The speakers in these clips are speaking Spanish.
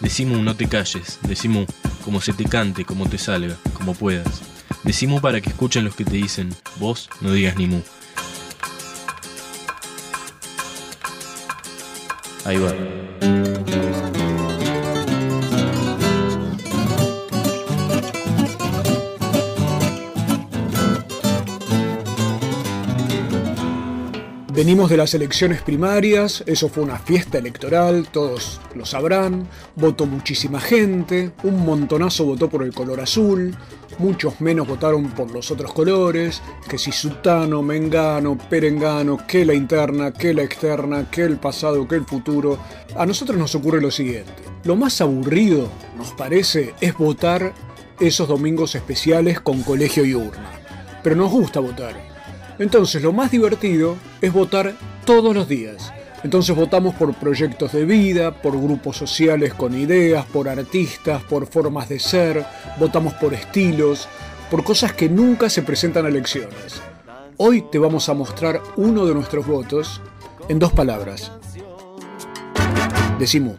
Decimu, no te calles. Decimu, como se te cante, como te salga, como puedas. Decimu para que escuchen los que te dicen, vos no digas ni mu. Ahí va. Venimos de las elecciones primarias, eso fue una fiesta electoral, todos lo sabrán, votó muchísima gente, un montonazo votó por el color azul, muchos menos votaron por los otros colores, que si sutano, mengano, perengano, que la interna, que la externa, que el pasado, que el futuro. A nosotros nos ocurre lo siguiente, lo más aburrido, nos parece, es votar esos domingos especiales con colegio y urna. Pero nos gusta votar. Entonces lo más divertido es votar todos los días. Entonces votamos por proyectos de vida, por grupos sociales con ideas, por artistas, por formas de ser, votamos por estilos, por cosas que nunca se presentan a elecciones. Hoy te vamos a mostrar uno de nuestros votos en dos palabras. Decimos.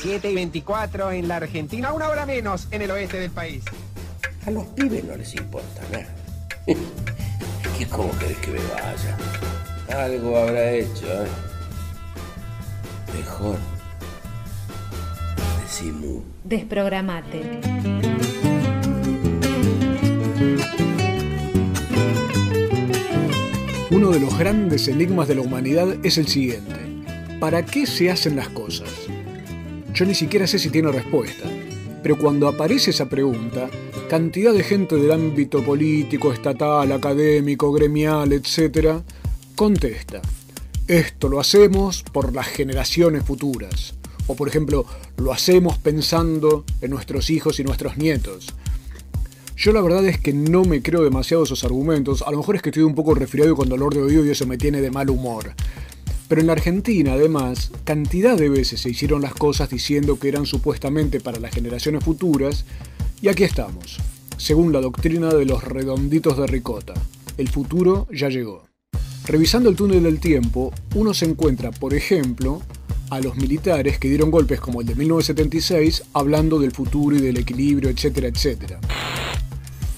7 y 24 en la Argentina, una hora menos en el oeste del país. A los pibes no les importa nada. ¿Qué cómo querés que me vaya? Algo habrá hecho, ¿eh? Mejor. Decimos. Desprogramate. Uno de los grandes enigmas de la humanidad es el siguiente. ¿Para qué se hacen las cosas? Yo ni siquiera sé si tiene respuesta. Pero cuando aparece esa pregunta, cantidad de gente del ámbito político, estatal, académico, gremial, etc., contesta, esto lo hacemos por las generaciones futuras. O por ejemplo, lo hacemos pensando en nuestros hijos y nuestros nietos. Yo la verdad es que no me creo demasiado esos argumentos, a lo mejor es que estoy un poco resfriado con dolor de oído y eso me tiene de mal humor. Pero en la Argentina, además, cantidad de veces se hicieron las cosas diciendo que eran supuestamente para las generaciones futuras, y aquí estamos, según la doctrina de los redonditos de ricota. El futuro ya llegó. Revisando el túnel del tiempo, uno se encuentra, por ejemplo, a los militares que dieron golpes como el de 1976 hablando del futuro y del equilibrio, etcétera, etcétera.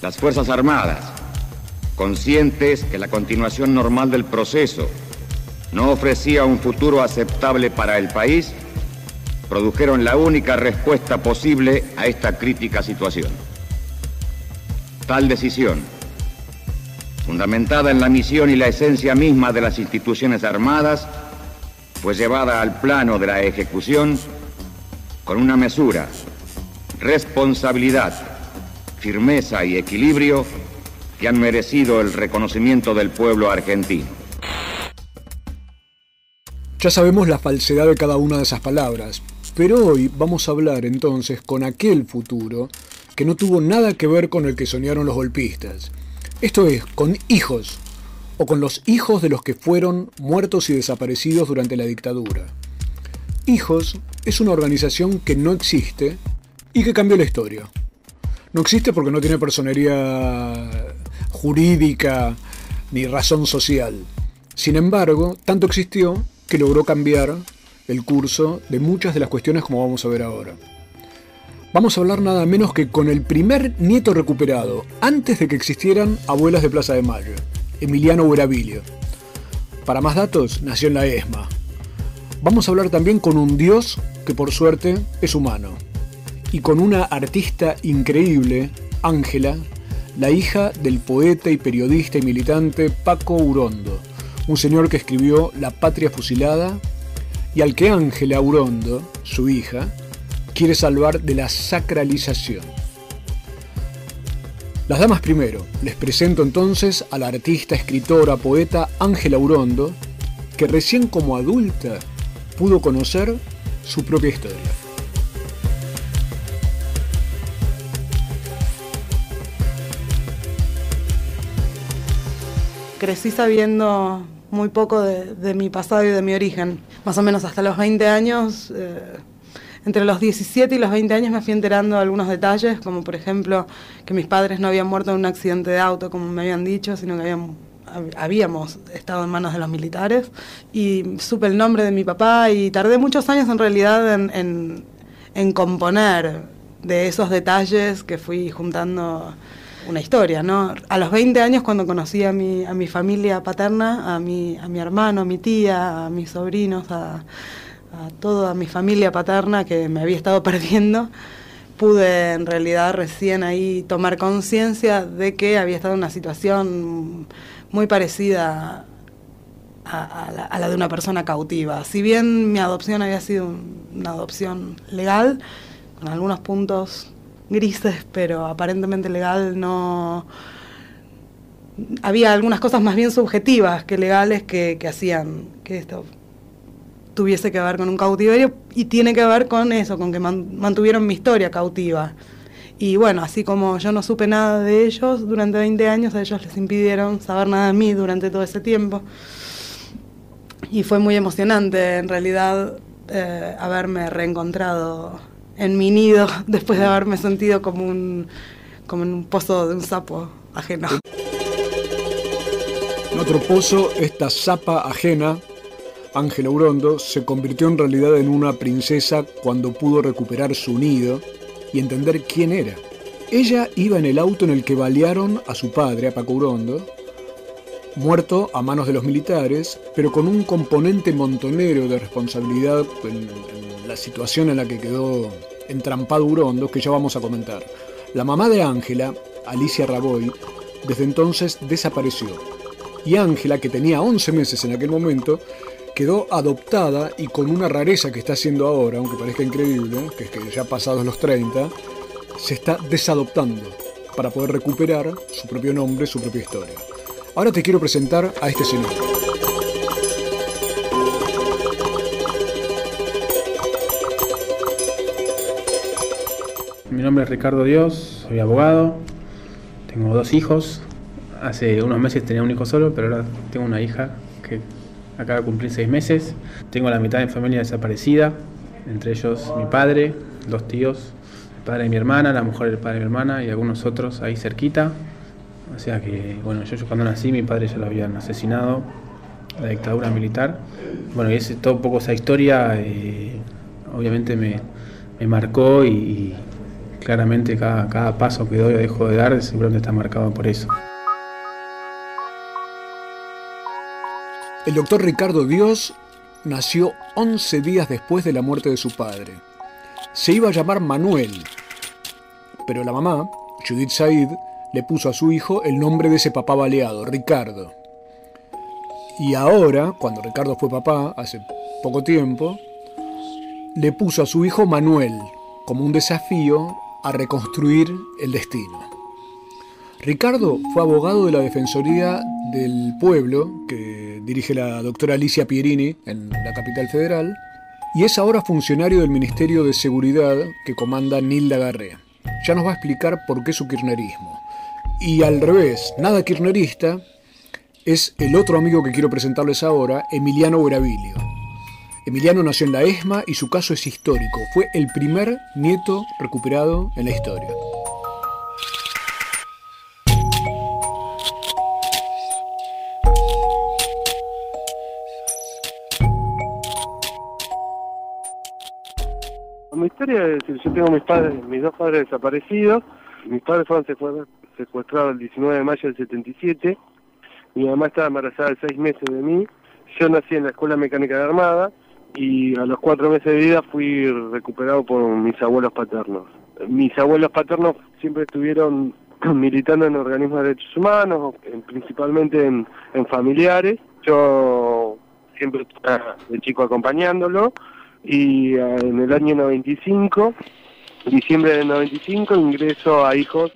Las Fuerzas Armadas, conscientes que la continuación normal del proceso no ofrecía un futuro aceptable para el país, produjeron la única respuesta posible a esta crítica situación. Tal decisión, fundamentada en la misión y la esencia misma de las instituciones armadas, fue llevada al plano de la ejecución con una mesura, responsabilidad, firmeza y equilibrio que han merecido el reconocimiento del pueblo argentino. Ya sabemos la falsedad de cada una de esas palabras, pero hoy vamos a hablar entonces con aquel futuro que no tuvo nada que ver con el que soñaron los golpistas. Esto es, con hijos, o con los hijos de los que fueron muertos y desaparecidos durante la dictadura. Hijos es una organización que no existe y que cambió la historia. No existe porque no tiene personería jurídica ni razón social. Sin embargo, tanto existió que logró cambiar el curso de muchas de las cuestiones como vamos a ver ahora. Vamos a hablar nada menos que con el primer nieto recuperado, antes de que existieran abuelas de Plaza de Mayo, Emiliano Buerabilio. Para más datos, nació en la ESMA. Vamos a hablar también con un dios que por suerte es humano. Y con una artista increíble, Ángela, la hija del poeta y periodista y militante Paco Urondo, un señor que escribió La Patria Fusilada y al que Ángela Urondo, su hija, quiere salvar de la sacralización. Las damas primero, les presento entonces a la artista, escritora, poeta Ángela Urondo, que recién como adulta pudo conocer su propia historia. Crecí sabiendo muy poco de, mi pasado y de mi origen. Más o menos hasta los 20 años, eh, entre los 17 y los 20 años me fui enterando de algunos detalles, como por ejemplo que mis padres no habían muerto en un accidente de auto, como me habían dicho, sino que habíamos estado en manos de los militares. Y supe el nombre de mi papá y tardé muchos años en realidad en, en componer de esos detalles que fui juntando una historia, ¿no? A los 20 años cuando conocí a mi, a mi familia paterna, a mi, a mi hermano, a mi tía, a mis sobrinos, a, a toda mi familia paterna que me había estado perdiendo, pude en realidad recién ahí tomar conciencia de que había estado en una situación muy parecida a, la, a, la, de una persona cautiva. Si bien mi adopción había sido una adopción legal, con algunos puntos grises, pero aparentemente legal no... Había algunas cosas más bien subjetivas que legales que, que hacían que esto tuviese que ver con un cautiverio y tiene que ver con eso, con que mantuvieron mi historia cautiva. Y bueno, así como yo no supe nada de ellos durante 20 años, a ellos les impidieron saber nada de mí durante todo ese tiempo. Y fue muy emocionante, en realidad, eh, haberme reencontrado en mi nido después de haberme sentido como un, como en un pozo de un sapo ajeno. En otro pozo, esta zapa ajena, Ángela Urondo, se convirtió en realidad en una princesa cuando pudo recuperar su nido y entender quién era. Ella iba en el auto en el que balearon a su padre, a Paco Urondo, muerto a manos de los militares, pero con un componente montonero de responsabilidad en, la situación en la que quedó entrampado Urondo, que ya vamos a comentar. La mamá de Ángela, Alicia Raboy, desde entonces desapareció. Y Ángela, que tenía 11 meses en aquel momento, quedó adoptada y con una rareza que está haciendo ahora, aunque parezca increíble, que es que ya pasados los 30, se está desadoptando para poder recuperar su propio nombre, su propia historia. Ahora te quiero presentar a este señor. Nombre es Ricardo Dios, soy abogado, tengo dos hijos. Hace unos meses tenía un hijo solo, pero ahora tengo una hija que acaba de cumplir seis meses. Tengo la mitad de mi familia desaparecida, entre ellos mi padre, dos tíos, el padre de mi hermana, la mujer del padre de mi hermana y algunos otros ahí cerquita. O sea que, bueno, yo, cuando nací mi padre ya lo habían asesinado, la dictadura militar. Bueno, y es todo un poco esa historia, eh, obviamente me, me marcó y, claramente cada, cada paso que doy o dejo de dar seguramente está marcado por eso. El doctor Ricardo Dios nació 11 días después de la muerte de su padre. Se iba a llamar Manuel, pero la mamá, Judith Said, le puso a su hijo el nombre de ese papá baleado, Ricardo. Y ahora, cuando Ricardo fue papá, hace poco tiempo, le puso a su hijo Manuel como un desafío a reconstruir el destino. Ricardo fue abogado de la Defensoría del Pueblo, que dirige la doctora Alicia Pierini en la capital federal, y es ahora funcionario del Ministerio de Seguridad que comanda Nilda Garré. Ya nos va a explicar por qué su kirchnerismo. Y al revés, nada kirchnerista, es el otro amigo que quiero presentarles ahora, Emiliano Gravillio. Emiliano nació en la ESMA y su caso es histórico. Fue el primer nieto recuperado en la historia. Mi historia es, yo tengo mis padres, mis dos padres desaparecidos. Mis padres fueron secuestrados el 19 de mayo del 77. Mi mamá estaba embarazada de seis meses de mí. Yo nací en la Escuela Mecánica de Armada y a los cuatro meses de vida fui recuperado por mis abuelos paternos. Mis abuelos paternos siempre estuvieron militando en organismos de derechos humanos, principalmente en, familiares. Yo siempre estuve de chico acompañándolo y eh, en el año 95, diciembre del 95, ingreso a Hijos.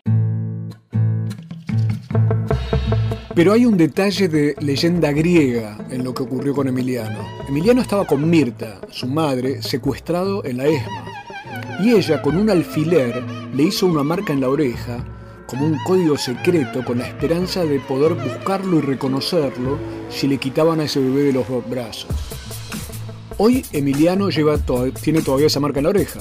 Pero hay un detalle de leyenda griega en lo que ocurrió con Emiliano. Emiliano estaba con Mirta, su madre, secuestrado en la ESMA. Y ella, con un alfiler, le hizo una marca en la oreja, como un código secreto, con la esperanza de poder buscarlo y reconocerlo si le quitaban a ese bebé de los brazos. Hoy Emiliano lleva tiene todavía esa marca en la oreja,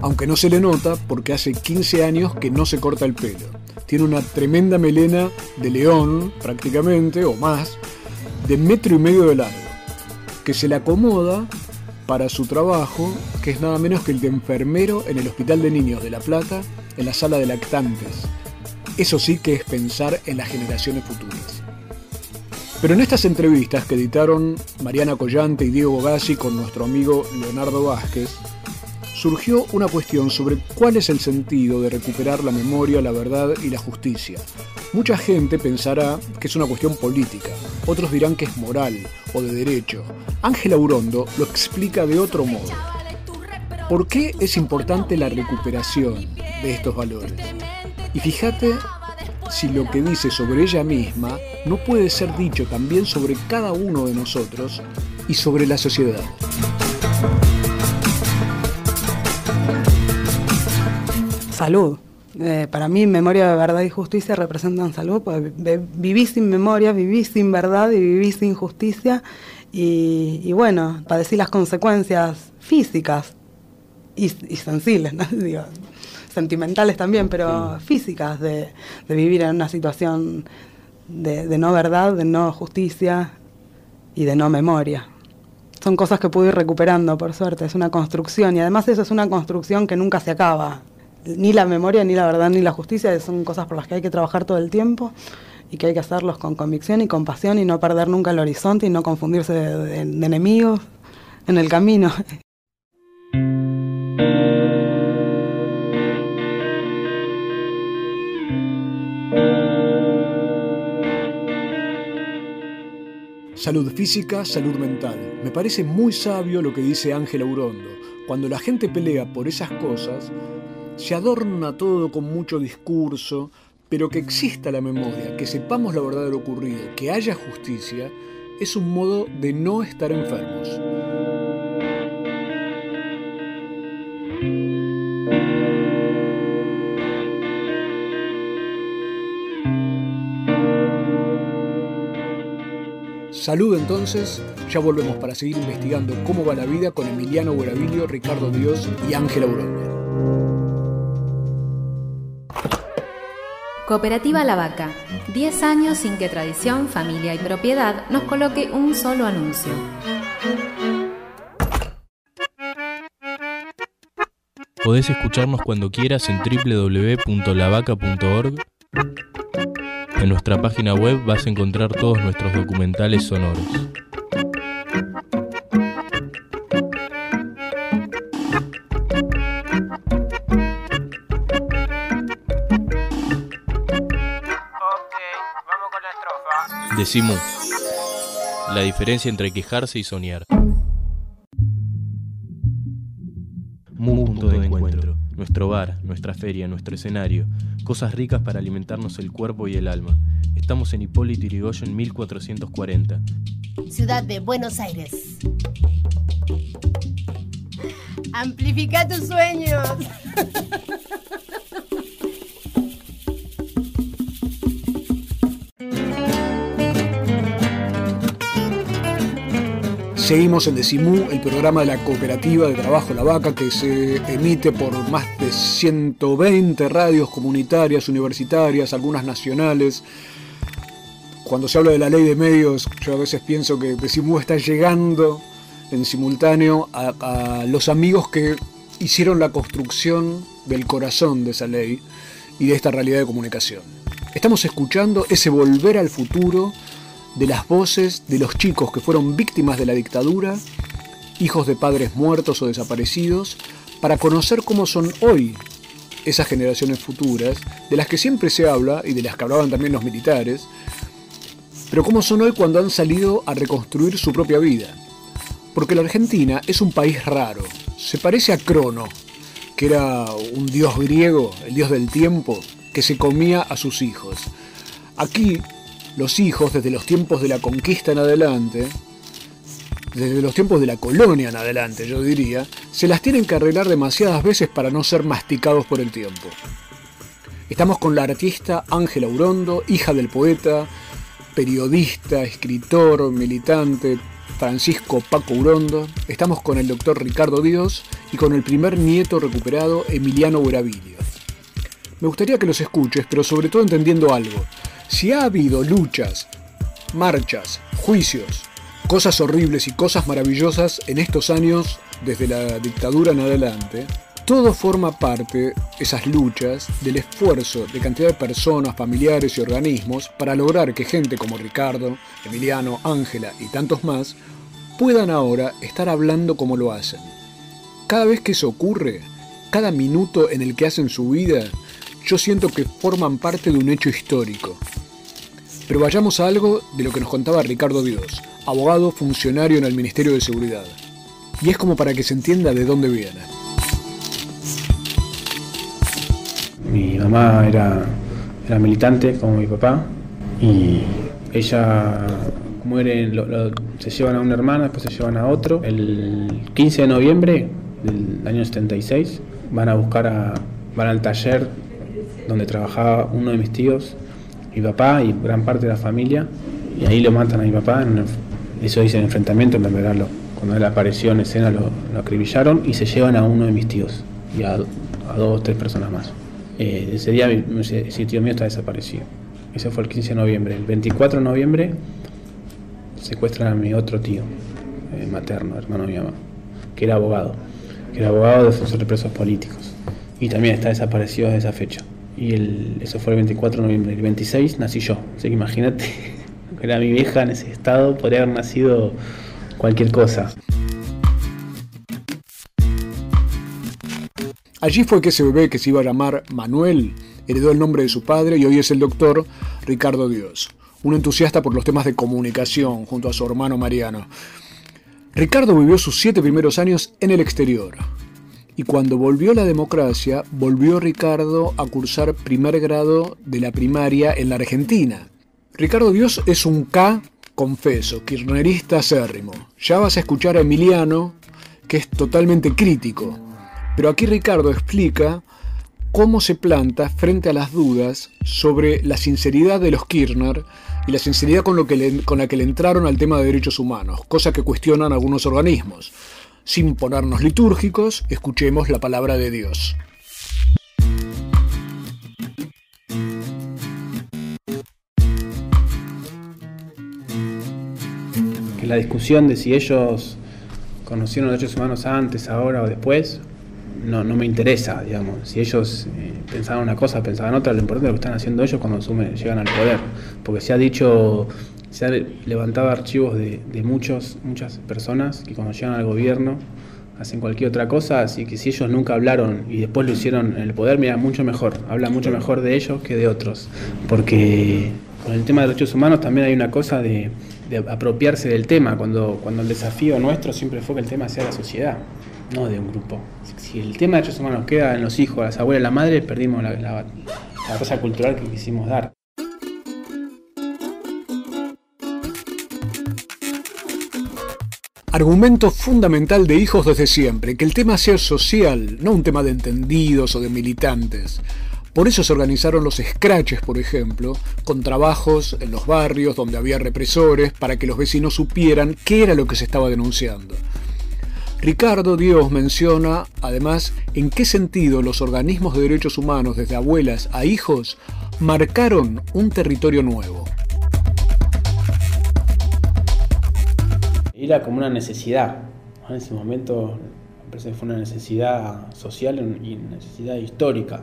aunque no se le nota porque hace 15 años que no se corta el pelo. Tiene una tremenda melena de león, prácticamente, o más, de metro y medio de largo, que se le acomoda para su trabajo, que es nada menos que el de enfermero en el Hospital de Niños de La Plata, en la sala de lactantes. Eso sí que es pensar en las generaciones futuras. Pero en estas entrevistas que editaron Mariana Collante y Diego Gassi con nuestro amigo Leonardo Vázquez, surgió una cuestión sobre cuál es el sentido de recuperar la memoria, la verdad y la justicia. Mucha gente pensará que es una cuestión política, otros dirán que es moral o de derecho. Ángela Urondo lo explica de otro modo. ¿Por qué es importante la recuperación de estos valores? Y fíjate si lo que dice sobre ella misma no puede ser dicho también sobre cada uno de nosotros y sobre la sociedad. Salud. Eh, para mí, memoria de verdad y justicia representan salud, porque viví sin memoria, viví sin verdad y viví sin justicia. Y, bueno, padecí las consecuencias físicas y, sensibles, sentimentales también, pero físicas de, vivir en una situación de, no verdad, de no justicia y de no memoria. Son cosas que pude ir recuperando, por suerte, es una construcción y además eso es una construcción que nunca se acaba ni la memoria, ni la verdad, ni la justicia son cosas por las que hay que trabajar todo el tiempo y que hay que hacerlos con convicción y con pasión y no perder nunca el horizonte y no confundirse de, enemigos en el camino. Salud física, salud mental. Me parece muy sabio lo que dice Ángela Urondo. Cuando la gente pelea por esas cosas, se adorna todo con mucho discurso, pero que exista la memoria, que sepamos la verdad de lo ocurrido, que haya justicia, es un modo de no estar enfermos. Salud entonces, ya volvemos para seguir investigando cómo va la vida con Emiliano Bueravilio, Ricardo Dios y Ángela Urondo. Cooperativa La Vaca. 10 años sin que tradición, familia y propiedad nos coloque un solo anuncio. Podés escucharnos cuando quieras en www.lavaca.org. En nuestra página web vas a encontrar todos nuestros documentales sonoros. Decimos la diferencia entre quejarse y soñar. Mu punto de encuentro. Nuestro bar, nuestra feria, nuestro escenario. Cosas ricas para alimentarnos el cuerpo y el alma. Estamos en Hipólito Yrigoyen 1440. Ciudad de Buenos Aires. Amplifica tus sueños. Seguimos en Decimú, el programa de la cooperativa de trabajo La Vaca que se emite por más de 120 radios comunitarias, universitarias, algunas nacionales. Cuando se habla de la ley de medios, yo a veces pienso que Decimú está llegando en simultáneo a, a los amigos que hicieron la construcción del corazón de esa ley y de esta realidad de comunicación. Estamos escuchando ese volver al futuro de las voces de los chicos que fueron víctimas de la dictadura, hijos de padres muertos o desaparecidos, para conocer cómo son hoy esas generaciones futuras, de las que siempre se habla y de las que hablaban también los militares, pero cómo son hoy cuando han salido a reconstruir su propia vida. Porque la Argentina es un país raro, se parece a Crono, que era un dios griego, el dios del tiempo, que se comía a sus hijos. Aquí los hijos, desde los tiempos de la conquista en adelante, desde los tiempos de la colonia en adelante, yo diría, se las tienen que arreglar demasiadas veces para no ser masticados por el tiempo. Estamos con la artista Ángela Urondo, hija del poeta, periodista, escritor, militante, Francisco Paco Urondo. Estamos con el doctor Ricardo Díaz y con el primer nieto recuperado, Emiliano Buravilio. Me gustaría que los escuches, pero sobre todo entendiendo algo. Si ha habido luchas, marchas, juicios, cosas horribles y cosas maravillosas en estos años, desde la dictadura en adelante, todo forma parte, esas luchas, del esfuerzo de cantidad de personas, familiares y organismos para lograr que gente como Ricardo, Emiliano, Ángela y tantos más puedan ahora estar hablando como lo hacen. Cada vez que eso ocurre, cada minuto en el que hacen su vida, yo siento que forman parte de un hecho histórico. Pero vayamos a algo de lo que nos contaba Ricardo Dios, abogado funcionario en el Ministerio de Seguridad. Y es como para que se entienda de dónde viene. Mi mamá era, era militante como mi papá y ella muere, se llevan a una hermana, después se llevan a otro. El 15 de noviembre del año 76 van a buscar a, van al taller donde trabajaba uno de mis tíos, mi papá y gran parte de la familia, y ahí lo matan a mi papá, eso dice el enfrentamiento, en verdad lo, cuando él apareció en escena lo, acribillaron y se llevan a uno de mis tíos y a, dos o tres personas más. Eh, ese día ese tío mío está desaparecido. Ese fue el 15 de noviembre. El 24 de noviembre secuestran a mi otro tío, eh, materno, hermano de mi mamá, que era abogado, que era abogado de defensor presos políticos. Y también está desaparecido desde esa fecha. Y el, eso fue el 24 de noviembre. El 26 nací yo. Así que imagínate, era mi vieja en ese estado, podría haber nacido cualquier cosa. Allí fue que ese bebé que se iba a llamar Manuel heredó el nombre de su padre y hoy es el doctor Ricardo Dios, un entusiasta por los temas de comunicación junto a su hermano Mariano. Ricardo vivió sus siete primeros años en el exterior, y cuando volvió la democracia, volvió Ricardo a cursar primer grado de la primaria en la Argentina. Ricardo Dios es un K, confeso, kirchnerista acérrimo. Ya vas a escuchar a Emiliano, que es totalmente crítico. Pero aquí Ricardo explica cómo se planta frente a las dudas sobre la sinceridad de los Kirchner y la sinceridad con, lo que con la que le entraron al tema de derechos humanos, cosa que cuestionan algunos organismos. Sin ponernos litúrgicos, escuchemos la palabra de Dios. La discusión de si ellos conocieron los derechos humanos antes, ahora o después, no, no me interesa, digamos. Si ellos eh, pensaban una cosa, pensaban otra, lo importante es lo que están haciendo ellos cuando llegan al poder. Porque se ha dicho se han levantado archivos de, muchos, muchas personas que cuando llegan al gobierno hacen cualquier otra cosa, así que si ellos nunca hablaron y después lo hicieron en el poder, mira, mucho mejor, habla mucho mejor de ellos que de otros, porque con el tema de derechos humanos también hay una cosa de, apropiarse del tema, cuando, cuando el desafío nuestro siempre fue que el tema sea la sociedad, no de un grupo. Si el tema de derechos humanos queda en los hijos, las abuelas, la madre, perdimos la, la cosa cultural que quisimos dar. Argumento fundamental de hijos desde siempre, que el tema sea social, no un tema de entendidos o de militantes. Por eso se organizaron los scratches, por ejemplo, con trabajos en los barrios donde había represores para que los vecinos supieran qué era lo que se estaba denunciando. Ricardo Dios menciona, además, en qué sentido los organismos de derechos humanos, desde abuelas a hijos, marcaron un territorio nuevo. Era como una necesidad. En ese momento me parece que fue una necesidad social y necesidad histórica.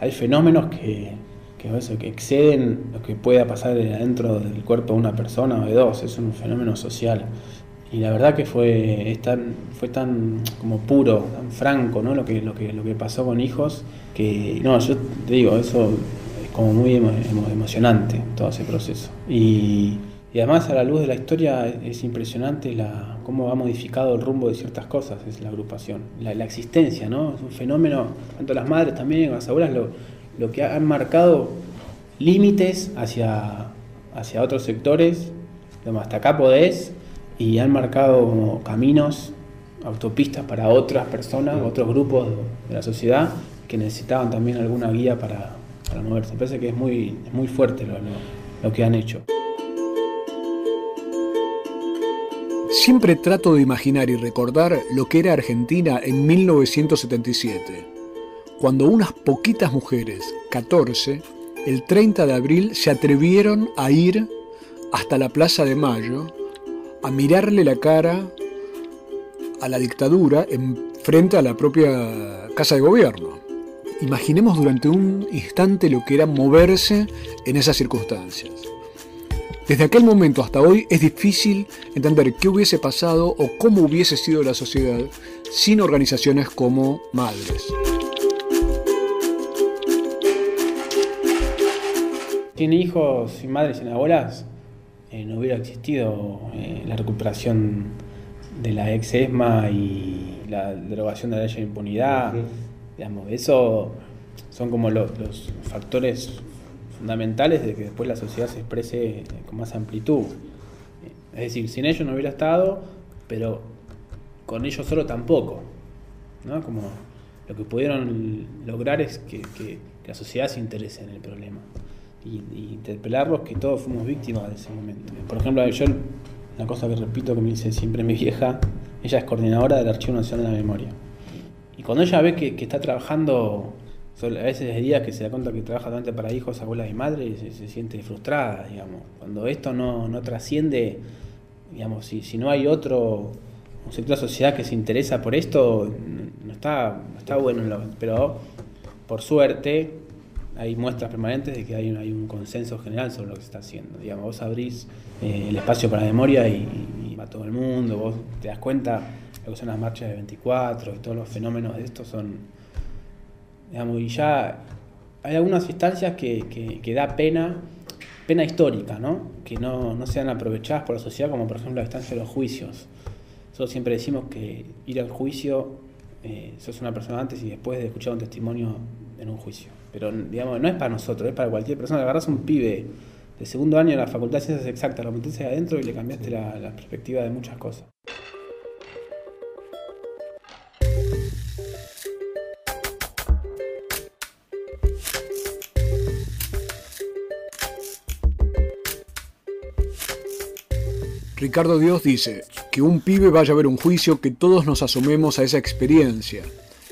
Hay, fenómenos que, que, veces que exceden lo que pueda pasar dentro del cuerpo de una persona o de dos. Es un fenómeno social. Y la verdad que fue, tan, fue tan como puro, tan franco ¿no? lo, que, lo, que, lo que pasó con hijos, que no, yo te digo, eso es como muy emocionante todo ese proceso. Y y además a la luz de la historia es impresionante la, cómo ha modificado el rumbo de ciertas cosas, es la agrupación, la, existencia, ¿no? Es un fenómeno, tanto las madres también, las abuelas, lo, lo que han marcado límites hacia, hacia otros sectores, hasta acá podés, y han marcado caminos, autopistas para otras personas, otros grupos de la sociedad que necesitaban también alguna guía para, moverse. Me parece que es muy, muy fuerte lo que han hecho. Siempre trato de imaginar y recordar lo que era Argentina en 1977, cuando unas poquitas mujeres, 14, el 30 de abril se atrevieron a ir hasta la Plaza de Mayo a mirarle la cara a la dictadura en frente a la propia Casa de Gobierno. Imaginemos durante un instante lo que era moverse en esas circunstancias. Desde aquel momento hasta hoy es difícil entender qué hubiese pasado o cómo hubiese sido la sociedad sin organizaciones como Madres. Tiene hijos y madres sin abuelas, eh, no hubiera existido eh, la recuperación de la ex ESMA y la derogación de la ley de impunidad. Digamos, eso son como los, factores fundamentales de que después la sociedad se exprese con más amplitud. Es decir, sin ellos no hubiera estado, pero con ellos solo tampoco. ¿no? Como lo que pudieron lograr es que, la sociedad se interese en el problema y, y, interpelarlos que todos fuimos víctimas de ese momento. Por ejemplo, yo, una cosa que repito que me dice siempre mi vieja, ella es coordinadora del Archivo Nacional de la Memoria. Y cuando ella ve que está trabajando a veces hay días que se da cuenta que trabaja solamente para hijos, abuelas y madres y se, siente frustrada, digamos. Cuando esto no, no trasciende, digamos, si, si no hay otro un sector de la sociedad que se interesa por esto, no está, está bueno. Pero por suerte hay muestras permanentes de que hay, hay un consenso general sobre lo que se está haciendo. Digamos, vos abrís eh, el espacio para la memoria y, y, va todo el mundo, vos te das cuenta lo que son las marchas de 24 y todos los fenómenos de esto son y ya hay algunas instancias que, que, da pena, pena histórica, ¿no? Que no, no, sean aprovechadas por la sociedad, como por ejemplo la instancia de los juicios. Nosotros siempre decimos que ir al juicio, eh, sos una persona antes y después de escuchar un testimonio en un juicio. Pero digamos, no es para nosotros, es para cualquier persona. Agarras un pibe de segundo año en la Facultad de Ciencias Exactas, lo metes adentro y le cambiaste la, la perspectiva de muchas cosas. Ricardo Dios dice, que un pibe vaya a ver un juicio, que todos nos asomemos a esa experiencia.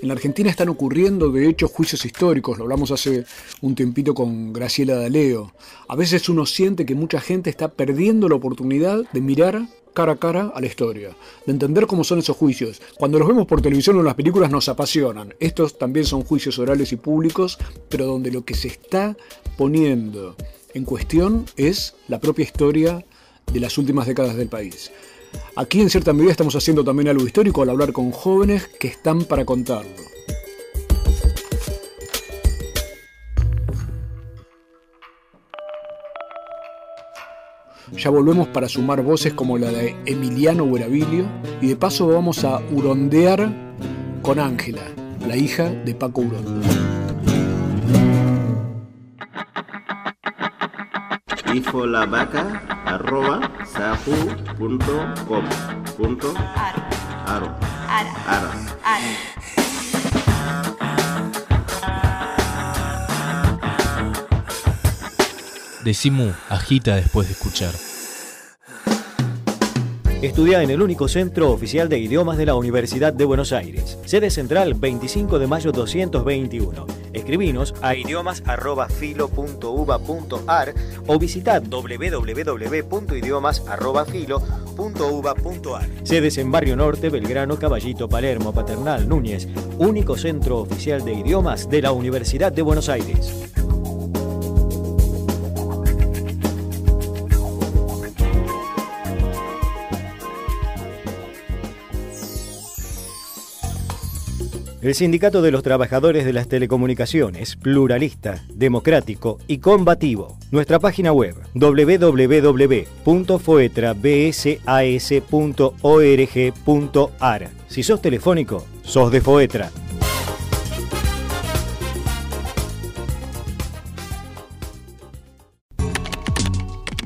En la Argentina están ocurriendo, de hecho, juicios históricos, lo hablamos hace un tiempito con Graciela D'Aleo. A veces uno siente que mucha gente está perdiendo la oportunidad de mirar cara a cara a la historia, de entender cómo son esos juicios. Cuando los vemos por televisión o en las películas nos apasionan. Estos también son juicios orales y públicos, pero donde lo que se está poniendo en cuestión es la propia historia de las últimas décadas del país. Aquí en cierta medida estamos haciendo también algo histórico al hablar con jóvenes que están para contarlo. Ya volvemos para sumar voces como la de Emiliano Buerabilio y de paso vamos a hurondear con Ángela, la hija de Paco Urondo. la vaca arroba punto aro. Decimu agita después de escuchar. Estudia en el único centro oficial de idiomas de la Universidad de Buenos Aires. Sede central 25 de mayo 221. Escribinos a idiomas.filo.uva.ar o visita www.idiomas.filo.uva.ar. Sedes en Barrio Norte, Belgrano, Caballito, Palermo, Paternal, Núñez. Único centro oficial de idiomas de la Universidad de Buenos Aires. El Sindicato de los Trabajadores de las Telecomunicaciones, pluralista, democrático y combativo. Nuestra página web www.foetrabsas.org.ar. Si sos telefónico, sos de Foetra.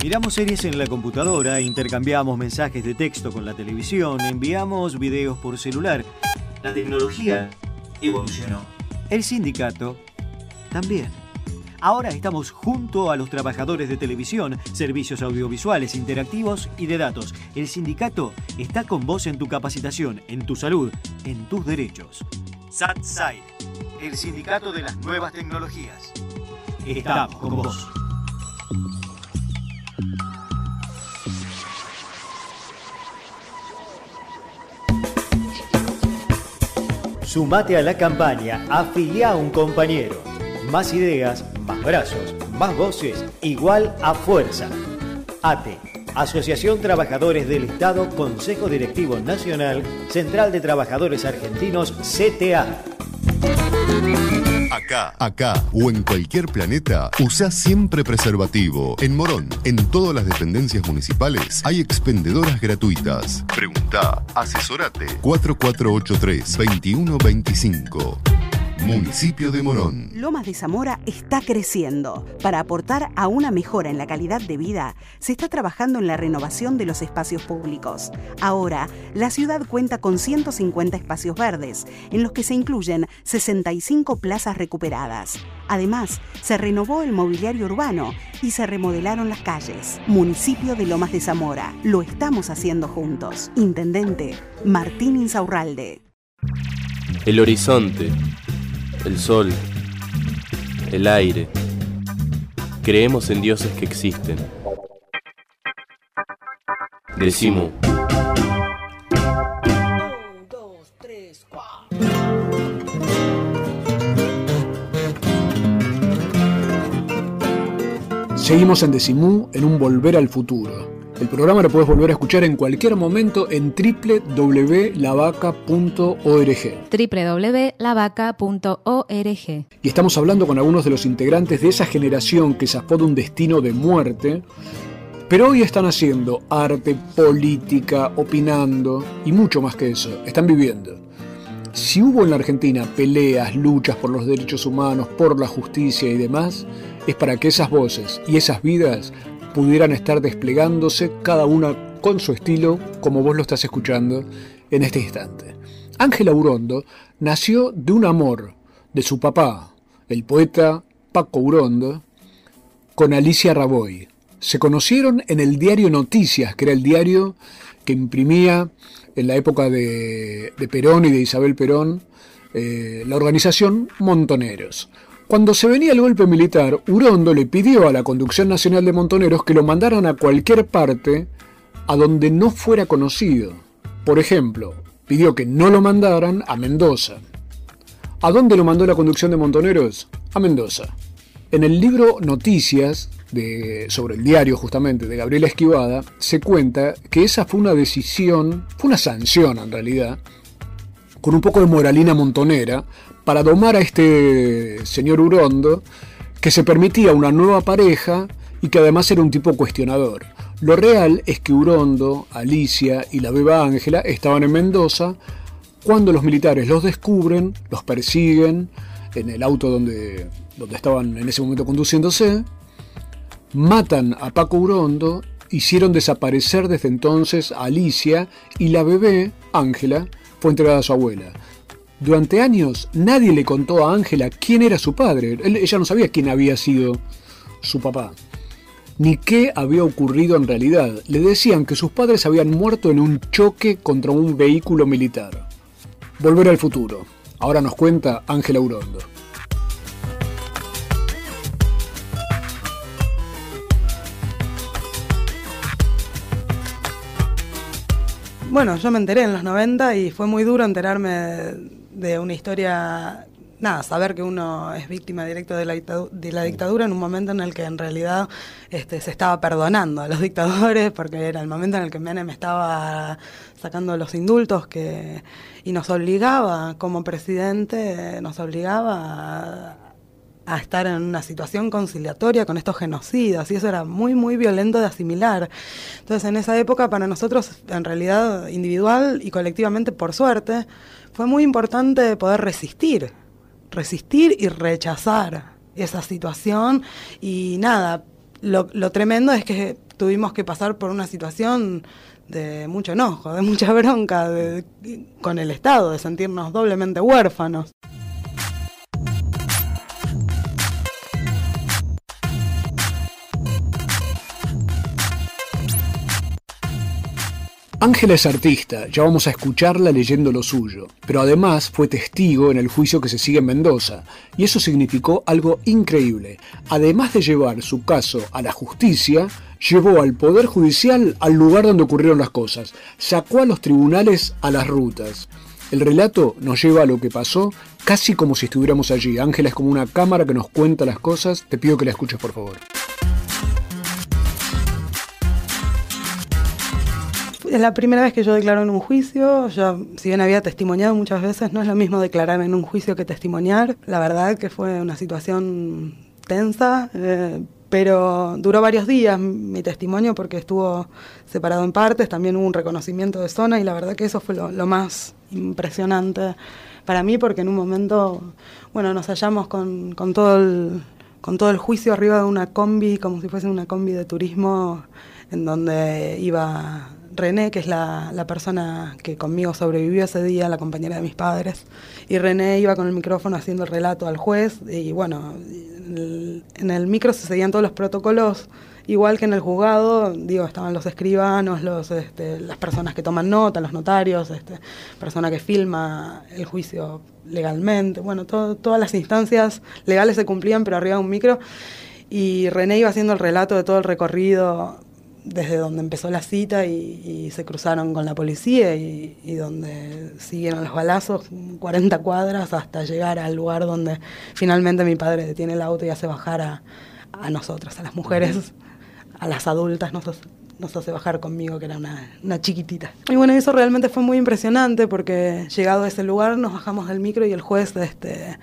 Miramos series en la computadora, intercambiamos mensajes de texto con la televisión, enviamos videos por celular. La tecnología evolucionó. El sindicato también. Ahora estamos junto a los trabajadores de televisión, servicios audiovisuales, interactivos y de datos. El sindicato está con vos en tu capacitación, en tu salud, en tus derechos. SATSAI, el sindicato de las nuevas tecnologías. Estamos con vos. Sumate a la campaña, afilia a un compañero. Más ideas, más brazos, más voces, igual a fuerza. ATE, Asociación Trabajadores del Estado, Consejo Directivo Nacional, Central de Trabajadores Argentinos, CTA. Acá, acá o en cualquier planeta, usa siempre preservativo. En Morón, en todas las dependencias municipales, hay expendedoras gratuitas. Pregunta, asesorate 4483-2125. Municipio de Morón. Lomas de Zamora está creciendo. Para aportar a una mejora en la calidad de vida, se está trabajando en la renovación de los espacios públicos. Ahora, la ciudad cuenta con 150 espacios verdes, en los que se incluyen 65 plazas recuperadas. Además, se renovó el mobiliario urbano y se remodelaron las calles. Municipio de Lomas de Zamora. Lo estamos haciendo juntos. Intendente Martín Insaurralde. El horizonte el sol, el aire. Creemos en dioses que existen. Decimo. Seguimos en Decimú en un volver al futuro. El programa lo puedes volver a escuchar en cualquier momento en www.lavaca.org. www.lavaca.org. Y estamos hablando con algunos de los integrantes de esa generación que zafó de un destino de muerte, pero hoy están haciendo arte, política, opinando y mucho más que eso. Están viviendo. Si hubo en la Argentina peleas, luchas por los derechos humanos, por la justicia y demás, es para que esas voces y esas vidas pudieran estar desplegándose cada una con su estilo, como vos lo estás escuchando en este instante. Ángela Urondo nació de un amor de su papá, el poeta Paco Urondo, con Alicia Raboy. Se conocieron en el diario Noticias, que era el diario que imprimía en la época de, Perón y de Isabel Perón eh, la organización Montoneros. Cuando se venía el golpe militar, Urondo le pidió a la Conducción Nacional de Montoneros que lo mandaran a cualquier parte a donde no fuera conocido. Por ejemplo, pidió que no lo mandaran a Mendoza. ¿A dónde lo mandó la Conducción de Montoneros? A Mendoza. En el libro Noticias, sobre el diario justamente de Gabriela Esquivada, se cuenta que esa fue una decisión, fue una sanción en realidad, con un poco de moralina montonera, para domar a este señor Urondo, que se permitía una nueva pareja y que además era un tipo cuestionador. Lo real es que Urondo, Alicia y la beba Ángela estaban en Mendoza cuando los militares los descubren, los persiguen en el auto donde, donde estaban en ese momento conduciéndose, matan a Paco Urondo, hicieron desaparecer desde entonces a Alicia y la bebé, Ángela, fue entregada a su abuela. Durante años nadie le contó a Ángela quién era su padre. ella no sabía quién había sido su papá. Ni qué había ocurrido en realidad. Le decían que sus padres habían muerto en un choque contra un vehículo militar. Volver al futuro. Ahora nos cuenta Ángela Urondo. Bueno, yo me enteré en los 90 y fue muy duro enterarme de una historia, nada, saber que uno es víctima directa de la, de la dictadura en un momento en el que en realidad este, se estaba perdonando a los dictadores, porque era el momento en el que Menem estaba sacando los indultos que, y nos obligaba, como presidente, nos obligaba a, a estar en una situación conciliatoria con estos genocidas y eso era muy muy violento de asimilar. Entonces en esa época para nosotros en realidad individual y colectivamente por suerte fue muy importante poder resistir, resistir y rechazar esa situación y nada, lo, lo tremendo es que tuvimos que pasar por una situación de mucho enojo, de mucha bronca de, con el Estado, de sentirnos doblemente huérfanos. Ángela es artista, ya vamos a escucharla leyendo lo suyo, pero además fue testigo en el juicio que se sigue en Mendoza, y eso significó algo increíble. Además de llevar su caso a la justicia, llevó al Poder Judicial al lugar donde ocurrieron las cosas, sacó a los tribunales a las rutas. El relato nos lleva a lo que pasó casi como si estuviéramos allí. Ángela es como una cámara que nos cuenta las cosas, te pido que la escuches por favor. Es la primera vez que yo declaro en un juicio. Yo, si bien había testimoniado muchas veces, no es lo mismo declarar en un juicio que testimoniar. La verdad que fue una situación tensa, eh, pero duró varios días mi testimonio porque estuvo separado en partes. También hubo un reconocimiento de zona y la verdad que eso fue lo, más impresionante para mí porque en un momento, bueno, nos hallamos con, con todo el con todo el juicio arriba de una combi, como si fuese una combi de turismo, en donde iba René, que es la, la, persona que conmigo sobrevivió ese día, la compañera de mis padres, y René iba con el micrófono haciendo el relato al juez, y bueno, en el micro se seguían todos los protocolos, igual que en el juzgado, digo, estaban los escribanos, los, este, las personas que toman nota, los notarios, este, persona que filma el juicio legalmente, bueno, todas las instancias legales se cumplían, pero arriba de un micro, y René iba haciendo el relato de todo el recorrido desde donde empezó la cita y, se cruzaron con la policía y, y, donde siguieron los balazos 40 cuadras hasta llegar al lugar donde finalmente mi padre detiene el auto y hace bajar a, a nosotras, a las mujeres, a las adultas, nos, nos hace bajar conmigo, que era una, una, chiquitita. Y bueno, eso realmente fue muy impresionante porque llegado a ese lugar nos bajamos del micro y el juez este,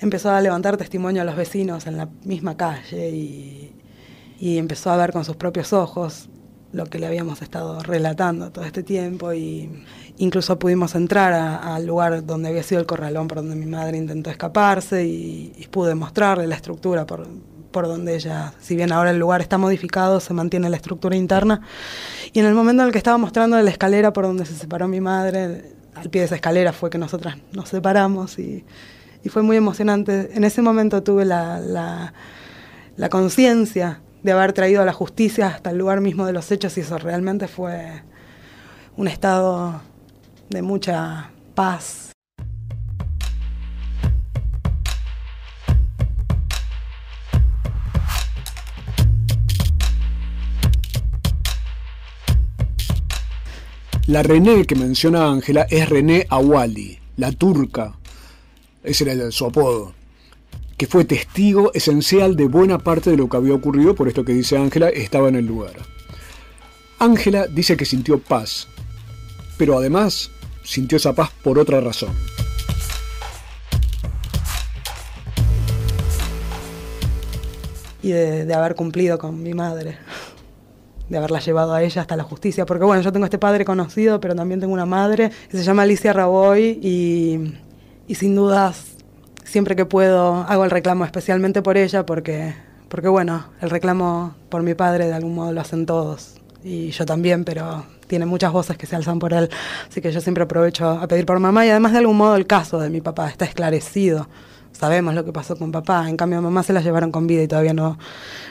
empezó a levantar testimonio a los vecinos en la misma calle y, y empezó a ver con sus propios ojos lo que le habíamos estado relatando todo este tiempo y incluso pudimos entrar al lugar donde había sido el corralón por donde mi madre intentó escaparse y, y pude mostrarle la estructura por, por donde ella, si bien ahora el lugar está modificado, se mantiene la estructura interna. Y en el momento en el que estaba mostrando la escalera por donde se separó mi madre, al pie de esa escalera fue que nosotras nos separamos y, y fue muy emocionante. En ese momento tuve la, la, la conciencia de haber traído a la justicia hasta el lugar mismo de los hechos y eso realmente fue un estado de mucha paz. La René que menciona Ángela es René Awali, la turca. Ese era su apodo que fue testigo esencial de buena parte de lo que había ocurrido, por esto que dice Ángela, estaba en el lugar. Ángela dice que sintió paz, pero además sintió esa paz por otra razón. Y de, haber cumplido con mi madre, de haberla llevado a ella hasta la justicia, porque bueno, yo tengo este padre conocido, pero también tengo una madre que se llama Alicia Raboy y sin dudas siempre que puedo hago el reclamo especialmente por ella porque, porque bueno, el reclamo por mi padre de algún modo lo hacen todos y yo también, pero tiene muchas voces que se alzan por él, así que yo siempre aprovecho a pedir por mamá y además de algún modo el caso de mi papá está esclarecido. Sabemos lo que pasó con papá, en cambio a mamá se la llevaron con vida y todavía no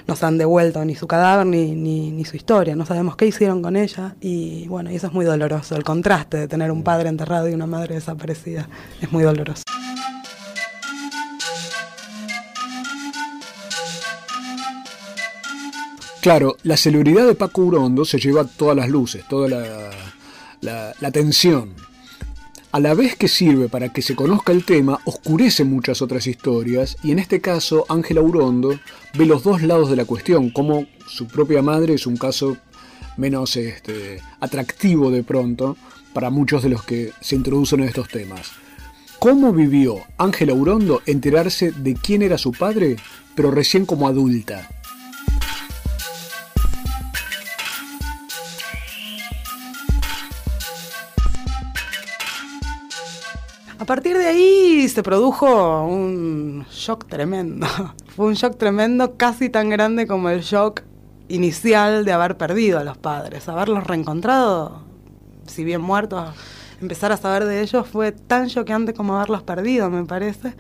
nos han devuelto ni su cadáver ni, ni, ni su historia, no sabemos qué hicieron con ella y bueno, y eso es muy doloroso, el contraste de tener un padre enterrado y una madre desaparecida es muy doloroso. Claro, la celebridad de Paco Urondo se lleva todas las luces, toda la, la. A la vez que sirve para que se conozca el tema, oscurece muchas otras historias y en este caso Ángela Urondo ve los dos lados de la cuestión, como su propia madre es un caso menos este, atractivo de pronto para muchos de los que se introducen en estos temas. ¿Cómo vivió Ángela Urondo enterarse de quién era su padre, pero recién como adulta? A partir de ahí se produjo un shock tremendo. Fue un shock tremendo, casi tan grande como el shock inicial de haber perdido a los padres. Haberlos reencontrado, si bien muertos, empezar a saber de ellos fue tan choqueante como haberlos perdido, me parece.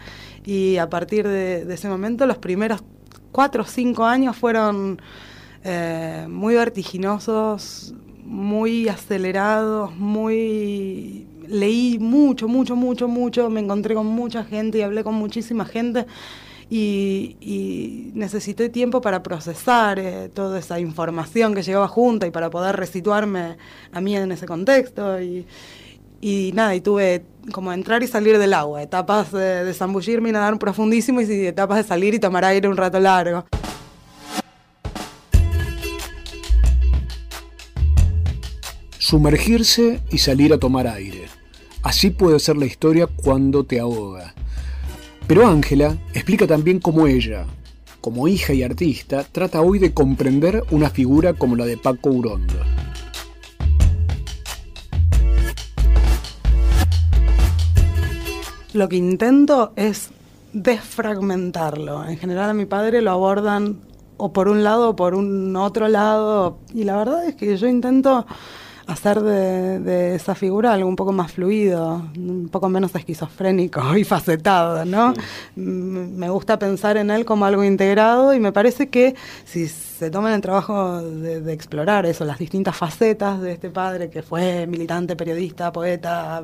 Y a partir de, ese momento, los primeros cuatro o cinco años fueron eh, muy vertiginosos, muy acelerados, muy... Leí mucho, mucho, mucho, mucho, me encontré con mucha gente y hablé con muchísima gente y, necesité tiempo para procesar eh, toda esa información que llegaba junta y para poder resituarme a mí en ese contexto y, y nada, y tuve como entrar y salir del agua, etapas de, de zambullirme y nadar profundísimo y etapas de salir y tomar aire un rato largo. Sumergirse y salir a tomar aire. Así puede ser la historia cuando te ahoga. Pero Ángela explica también cómo ella, como hija y artista, trata hoy de comprender una figura como la de Paco Urondo. Lo que intento es desfragmentarlo. En general a mi padre lo abordan o por un lado o por un otro lado. Y la verdad es que yo intento hacer de, de, esa figura algo un poco más fluido, un poco menos esquizofrénico y facetado, ¿no? Sí. Me gusta pensar en él como algo integrado y me parece que si se toman el trabajo de, explorar eso, las distintas facetas de este padre que fue militante, periodista, poeta,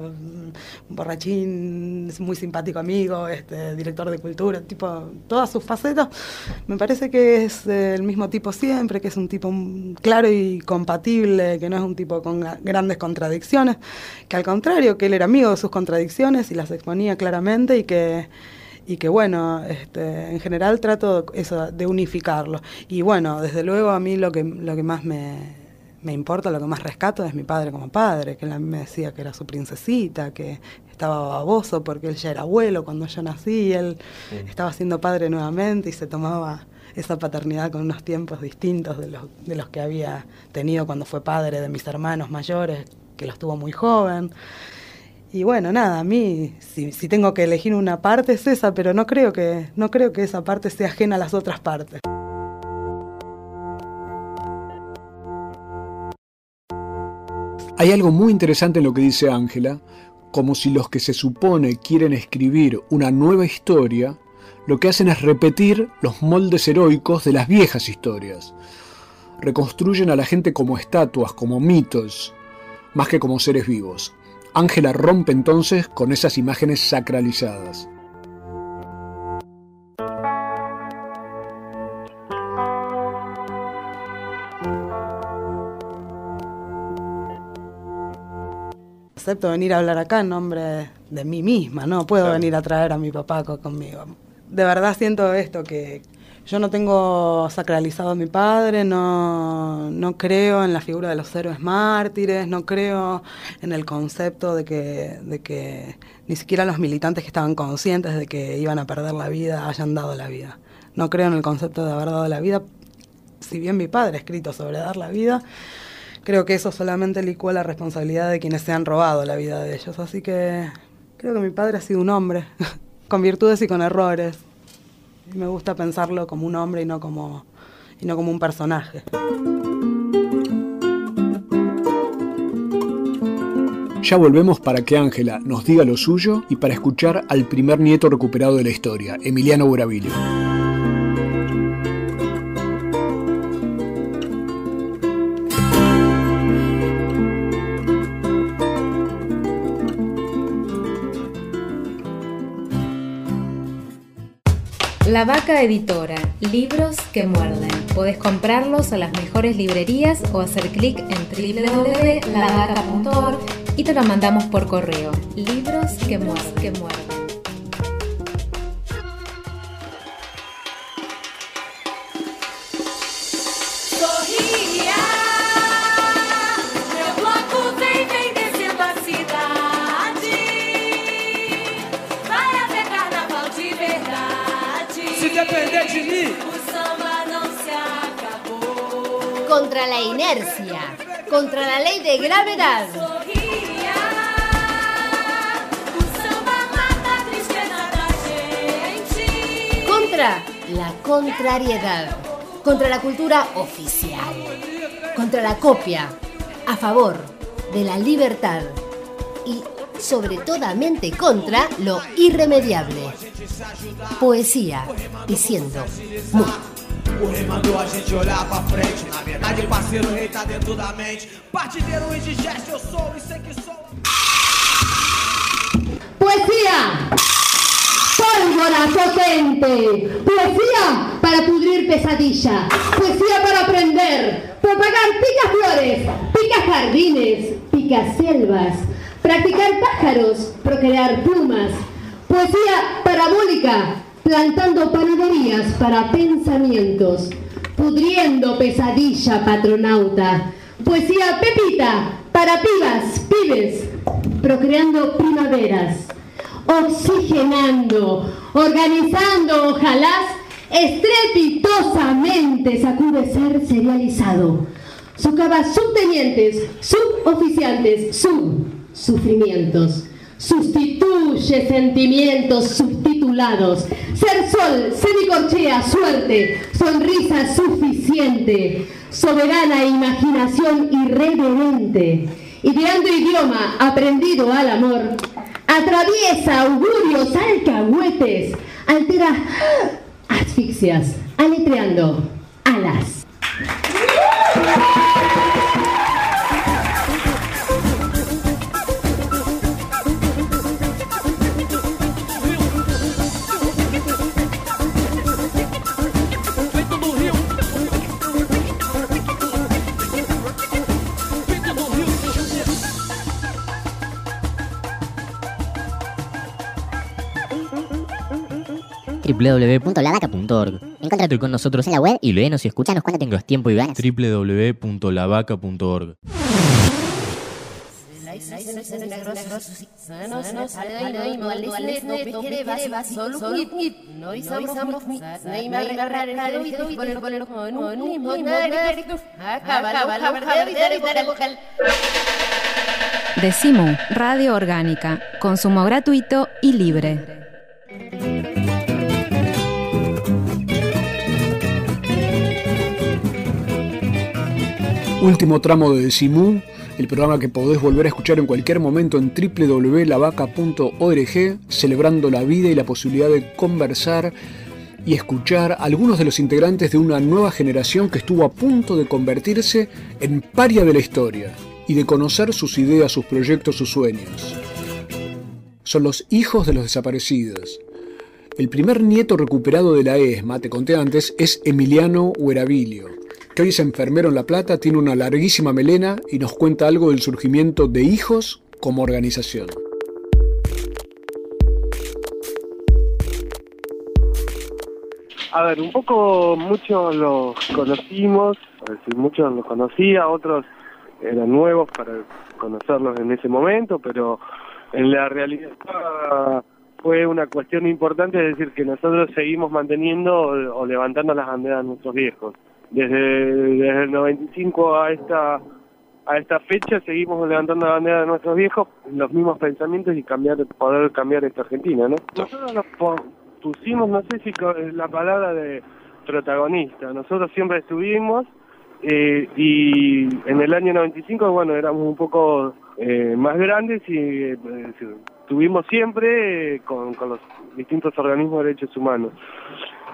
borrachín, muy simpático amigo, este, director de cultura, tipo, todas sus facetas, me parece que es el mismo tipo siempre, que es un tipo claro y compatible, que no es un tipo con grandes contradicciones, que al contrario, que él era amigo de sus contradicciones y las exponía claramente y que y que bueno, este, en general trato eso de unificarlo. Y bueno, desde luego a mí lo que, lo que más me, me importa, lo que más rescato es mi padre como padre, que él a mí me decía que era su princesita, que estaba baboso porque él ya era abuelo cuando yo nací, y él sí. estaba siendo padre nuevamente y se tomaba esa paternidad con unos tiempos distintos de los, de los que había tenido cuando fue padre de mis hermanos mayores, que los tuvo muy joven. Y bueno, nada, a mí si, tengo que elegir una parte es esa, pero no creo que no creo que esa parte sea ajena a las otras partes. Hay algo muy interesante en lo que dice Ángela, como si los que se supone quieren escribir una nueva historia, lo que hacen es repetir los moldes heroicos de las viejas historias. Reconstruyen a la gente como estatuas, como mitos, más que como seres vivos. Ángela rompe entonces con esas imágenes sacralizadas. Acepto venir a hablar acá en nombre de mí misma, no puedo claro. venir a traer a mi papá conmigo. De verdad siento esto, que yo no tengo sacralizado a mi padre, no, no creo en la figura de los héroes mártires, no creo en el concepto de que, de que ni siquiera los militantes que estaban conscientes de que iban a perder la vida hayan dado la vida. No creo en el concepto de haber dado la vida, si bien mi padre ha escrito sobre dar la vida, creo que eso solamente licúa la responsabilidad de quienes se han robado la vida de ellos. Así que creo que mi padre ha sido un hombre, con virtudes y con errores. Me gusta pensarlo como un hombre y no como, y no como un personaje. Ya volvemos para que Ángela nos diga lo suyo y para escuchar al primer nieto recuperado de la historia, Emiliano Buravilio. La Vaca Editora, libros que muerden. Podés comprarlos a las mejores librerías o hacer clic en www.lavaca.org y te lo mandamos por correo. Libros que muerden. Que muerden. contra la ley de gravedad. Contra la contrariedad. Contra la cultura oficial. Contra la copia. A favor de la libertad. Y sobre toda mente contra lo irremediable. Poesía diciendo... O rei mandou a gente olhar pra frente. Na verdade, parceiro, o rei tá dentro da mente. Partideiro indigesto, eu sou e sei que sou. Poesía. Pólvora potente. Poesía para pudrir pesadilla. Poesía para aprender. Propagar pica flores, pica jardines, pica selvas. Practicar pájaros, procrear plumas. Poesía parabólica, plantando panaderías para pensamientos. Pudriendo pesadilla patronauta. Poesía pepita, para pibas, pibes. Procreando primaveras. Oxigenando, organizando, ojalá estrepitosamente sacude ser serializado. Socava subtenientes, suboficiantes, sub sufrimientos. Sustituye sentimientos subtitulados. Ser sol, semicorchea, suerte, sonrisa suficiente, soberana imaginación irreverente. Ideando idioma aprendido al amor, atraviesa augurios alcahuetes, altera asfixias, aletreando alas. www.lavaca.org. Encuéntrate con nosotros en la web y léenos y escúchanos cuando tengas tiempo y ganas. www.lavaca.org. Decimu, Radio Orgánica, consumo gratuito y libre. Último tramo de Decimú, el programa que podés volver a escuchar en cualquier momento en www.lavaca.org, celebrando la vida y la posibilidad de conversar y escuchar a algunos de los integrantes de una nueva generación que estuvo a punto de convertirse en paria de la historia y de conocer sus ideas, sus proyectos, sus sueños. Son los hijos de los desaparecidos. El primer nieto recuperado de la ESMA, te conté antes, es Emiliano Huerabilio que hoy es enfermero en La Plata, tiene una larguísima melena y nos cuenta algo del surgimiento de Hijos como organización. A ver, un poco muchos los conocimos, es decir, muchos los conocía, otros eran nuevos para conocerlos en ese momento, pero en la realidad fue una cuestión importante, es decir, que nosotros seguimos manteniendo o, levantando las banderas de nuestros viejos desde, el 95 a esta a esta fecha seguimos levantando la bandera de nuestros viejos, los mismos pensamientos y cambiar poder cambiar esta Argentina, ¿no? Nosotros nos pusimos, no sé si la palabra de protagonista, nosotros siempre estuvimos eh, y en el año 95, bueno, éramos un poco eh, más grandes y eh, estuvimos siempre con, con los distintos organismos de derechos humanos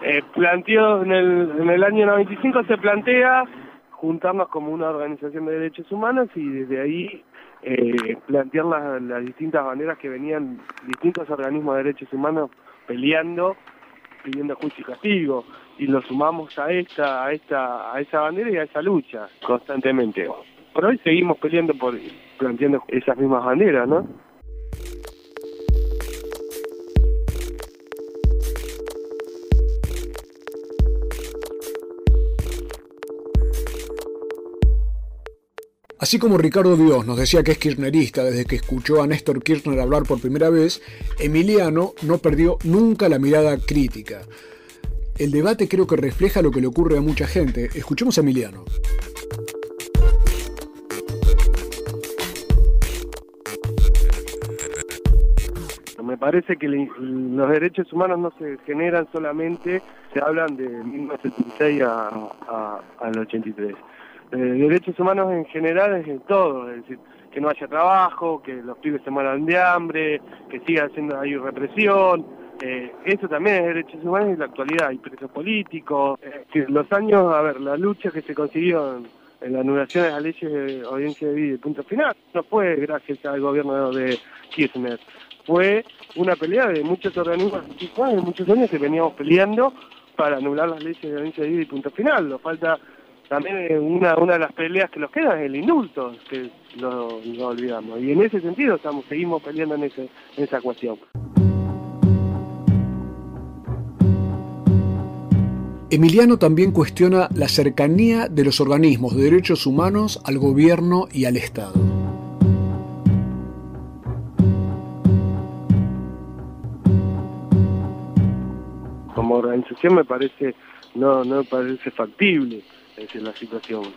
eh, planteó en el, en el año 95 se plantea juntarnos como una organización de derechos humanos y desde ahí eh, plantear las, las distintas maneras que venían distintos organismos de derechos humanos peleando, pidiendo juicio y castigo y lo sumamos a esta, a esta, a esa bandera y a esa lucha constantemente. Por hoy seguimos peleando por planteando esas mismas banderas, ¿no? Así como Ricardo Dios nos decía que es kirchnerista desde que escuchó a Néstor Kirchner hablar por primera vez, Emiliano no perdió nunca la mirada crítica. El debate creo que refleja lo que le ocurre a mucha gente. Escuchemos a Emiliano. Me parece que los derechos humanos no se generan solamente, se hablan de 1976 a, a- al 83. Eh, derechos humanos en general es en todo, es decir, que no haya trabajo, que los pibes se mueran de hambre, que siga haciendo ahí represión. eh, eso también es derechos humanos en la actualidad, hay presos políticos. Decir, los años, a ver, la lucha que se consiguió en, la anulación de las leyes de audiencia de vida y punto final no fue gracias al gobierno de Kirchner, fue una pelea de muchos organismos de muchos años que veníamos peleando para anular las leyes de audiencia de vida y punto final. Nos falta también eh, una, una de las peleas que nos queda es el indulto, que lo, olvidamos. Y en ese sentido estamos seguimos peleando en, ese, en esa cuestión. Emiliano también cuestiona la cercanía de los organismos de derechos humanos al gobierno y al Estado. Organización me parece no no me parece factible es decir, la situación.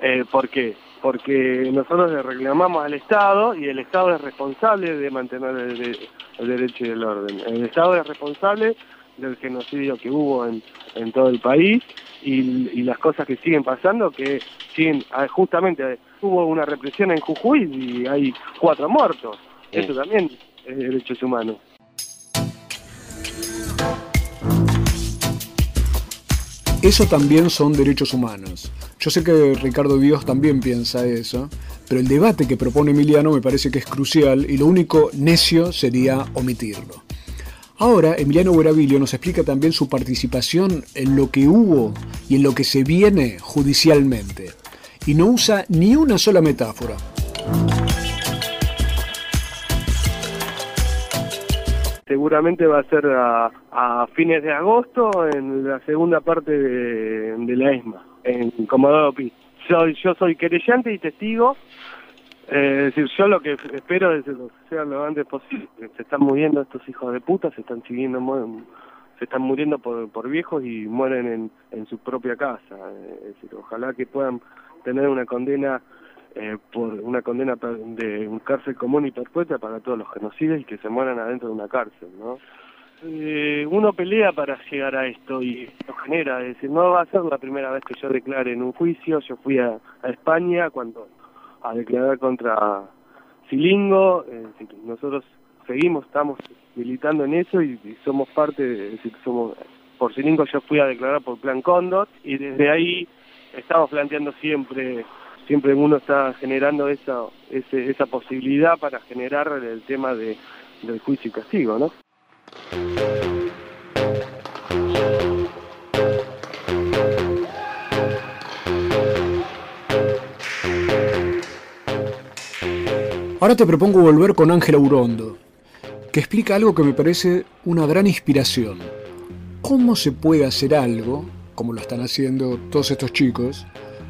Eh, ¿por qué? porque nosotros le reclamamos al Estado y el Estado es responsable de mantener el, de- el derecho y el orden. El Estado es responsable del genocidio que hubo en, en todo el país y, y las cosas que siguen pasando que siguen ah, justamente hubo una represión en Jujuy y hay cuatro muertos. Eso también es derechos humanos Eso también son derechos humanos. Yo sé que Ricardo Dios también piensa eso, pero el debate que propone Emiliano me parece que es crucial y lo único necio sería omitirlo. Ahora, Emiliano Guerabilio nos explica también su participación en lo que hubo y en lo que se viene judicialmente. Y no usa ni una sola metáfora. Seguramente va a ser a, a fines de agosto en la segunda parte de, la ESMA, en Comodoro Pi. Soy, yo soy querellante y testigo, eh, es decir, yo lo que espero es que sea lo antes posible. Se están muriendo estos hijos de puta, se están siguiendo, mu- se están muriendo por, por viejos y mueren en, en su propia casa. Es decir, ojalá que puedan tener una condena eh, por una condena de un cárcel común y perpetua para todos los genocidas y que se mueran adentro de una cárcel, ¿no? Eh, uno pelea para llegar a esto y lo genera, es decir, no va a ser la primera vez que yo declare en un juicio, yo fui a, a España cuando a declarar contra Silingo, decir, nosotros seguimos, estamos militando en eso y, somos parte, de- somos, por Silingo yo fui a declarar por Plan Cóndor y desde ahí estamos planteando siempre siempre uno está generando esa esa posibilidad para generar el tema de del juicio y castigo, ¿no? Ahora te propongo volver con Ángela Urondo, que explica algo que me parece una gran inspiración. ¿Cómo se puede hacer algo, como lo están haciendo todos estos chicos,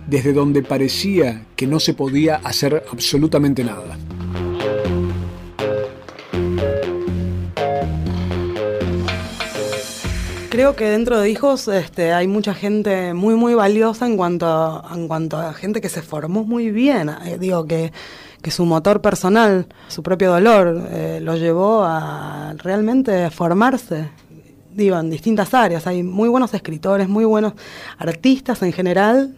desde donde parecía que no se podía hacer absolutamente nada? Creo que dentro de hijos este, hay mucha gente muy muy valiosa en cuanto a, en cuanto a gente que se formó muy bien. Eh, digo que, que su motor personal, su propio dolor, eh, lo llevó a realmente formarse. Digo, en distintas áreas. Hay muy buenos escritores, muy buenos artistas en general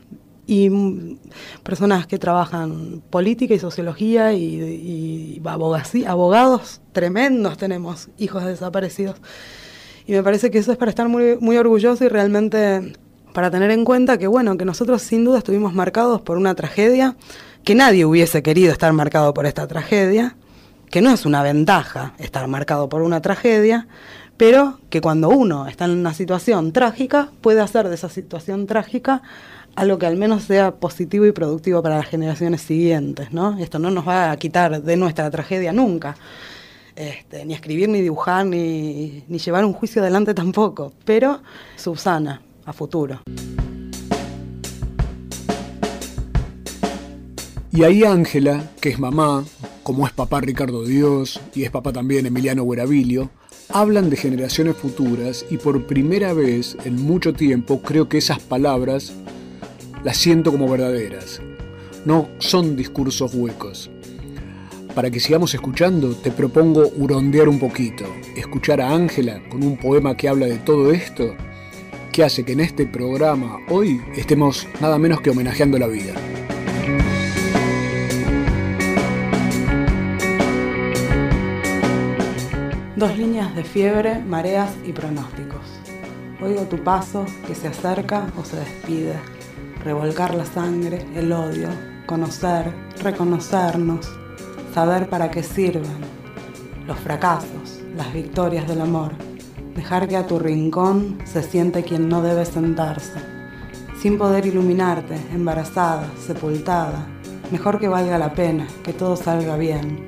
y personas que trabajan política y sociología y, abogacía- abogados tremendos tenemos, hijos desaparecidos. Y me parece que eso es para estar muy, muy orgulloso y realmente para tener en cuenta que, bueno, que nosotros sin duda estuvimos marcados por una tragedia, que nadie hubiese querido estar marcado por esta tragedia, que no es una ventaja estar marcado por una tragedia, pero que cuando uno está en una situación trágica, puede hacer de esa situación trágica algo que al menos sea positivo y productivo para las generaciones siguientes, ¿no? Esto no nos va a quitar de nuestra tragedia nunca. Este, ni escribir, ni dibujar, ni, llevar un juicio adelante tampoco, pero subsana a futuro. Y ahí Ángela, que es mamá, como es papá Ricardo Dios y es papá también Emiliano Guerabilio, hablan de generaciones futuras y por primera vez en mucho tiempo creo que esas palabras las siento como verdaderas. No son discursos huecos. para que sigamos escuchando, te propongo hurondear un poquito, escuchar a Ángela con un poema que habla de todo esto, que hace que en este programa hoy estemos nada menos que homenajeando la vida. Dos líneas de fiebre, mareas y pronósticos. Oigo tu paso que se acerca o se despide. Revolcar la sangre, el odio, conocer, reconocernos, saber para qué sirven. Los fracasos, las victorias del amor. Dejar que a tu rincón se siente quien no debe sentarse. Sin poder iluminarte, embarazada, sepultada. Mejor que valga la pena, que todo salga bien.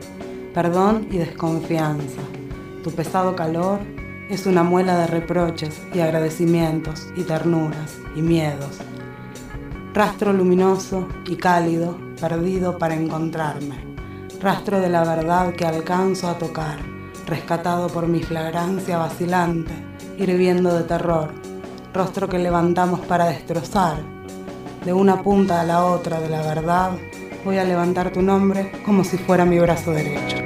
Perdón y desconfianza tu pesado calor es una muela de reproches y agradecimientos y ternuras y miedos. Rastro luminoso y cálido, perdido para encontrarme. Rastro de la verdad que alcanzo a tocar, rescatado por mi flagrancia vacilante, hirviendo de terror. Rostro que levantamos para destrozar. De una punta a la otra de la verdad, voy a levantar tu nombre como si fuera mi brazo derecho.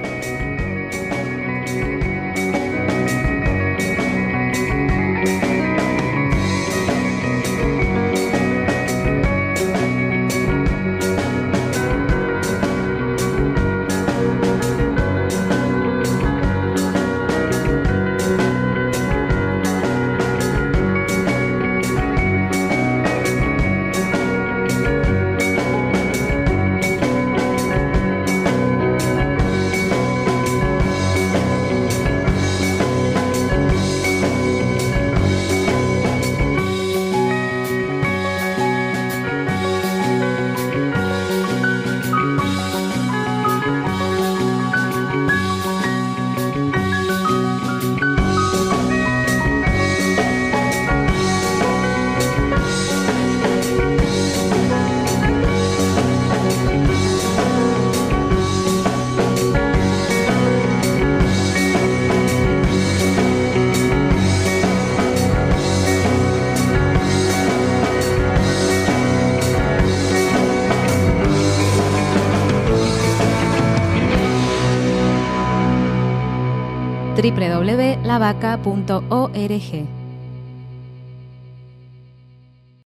www.lavaca.org.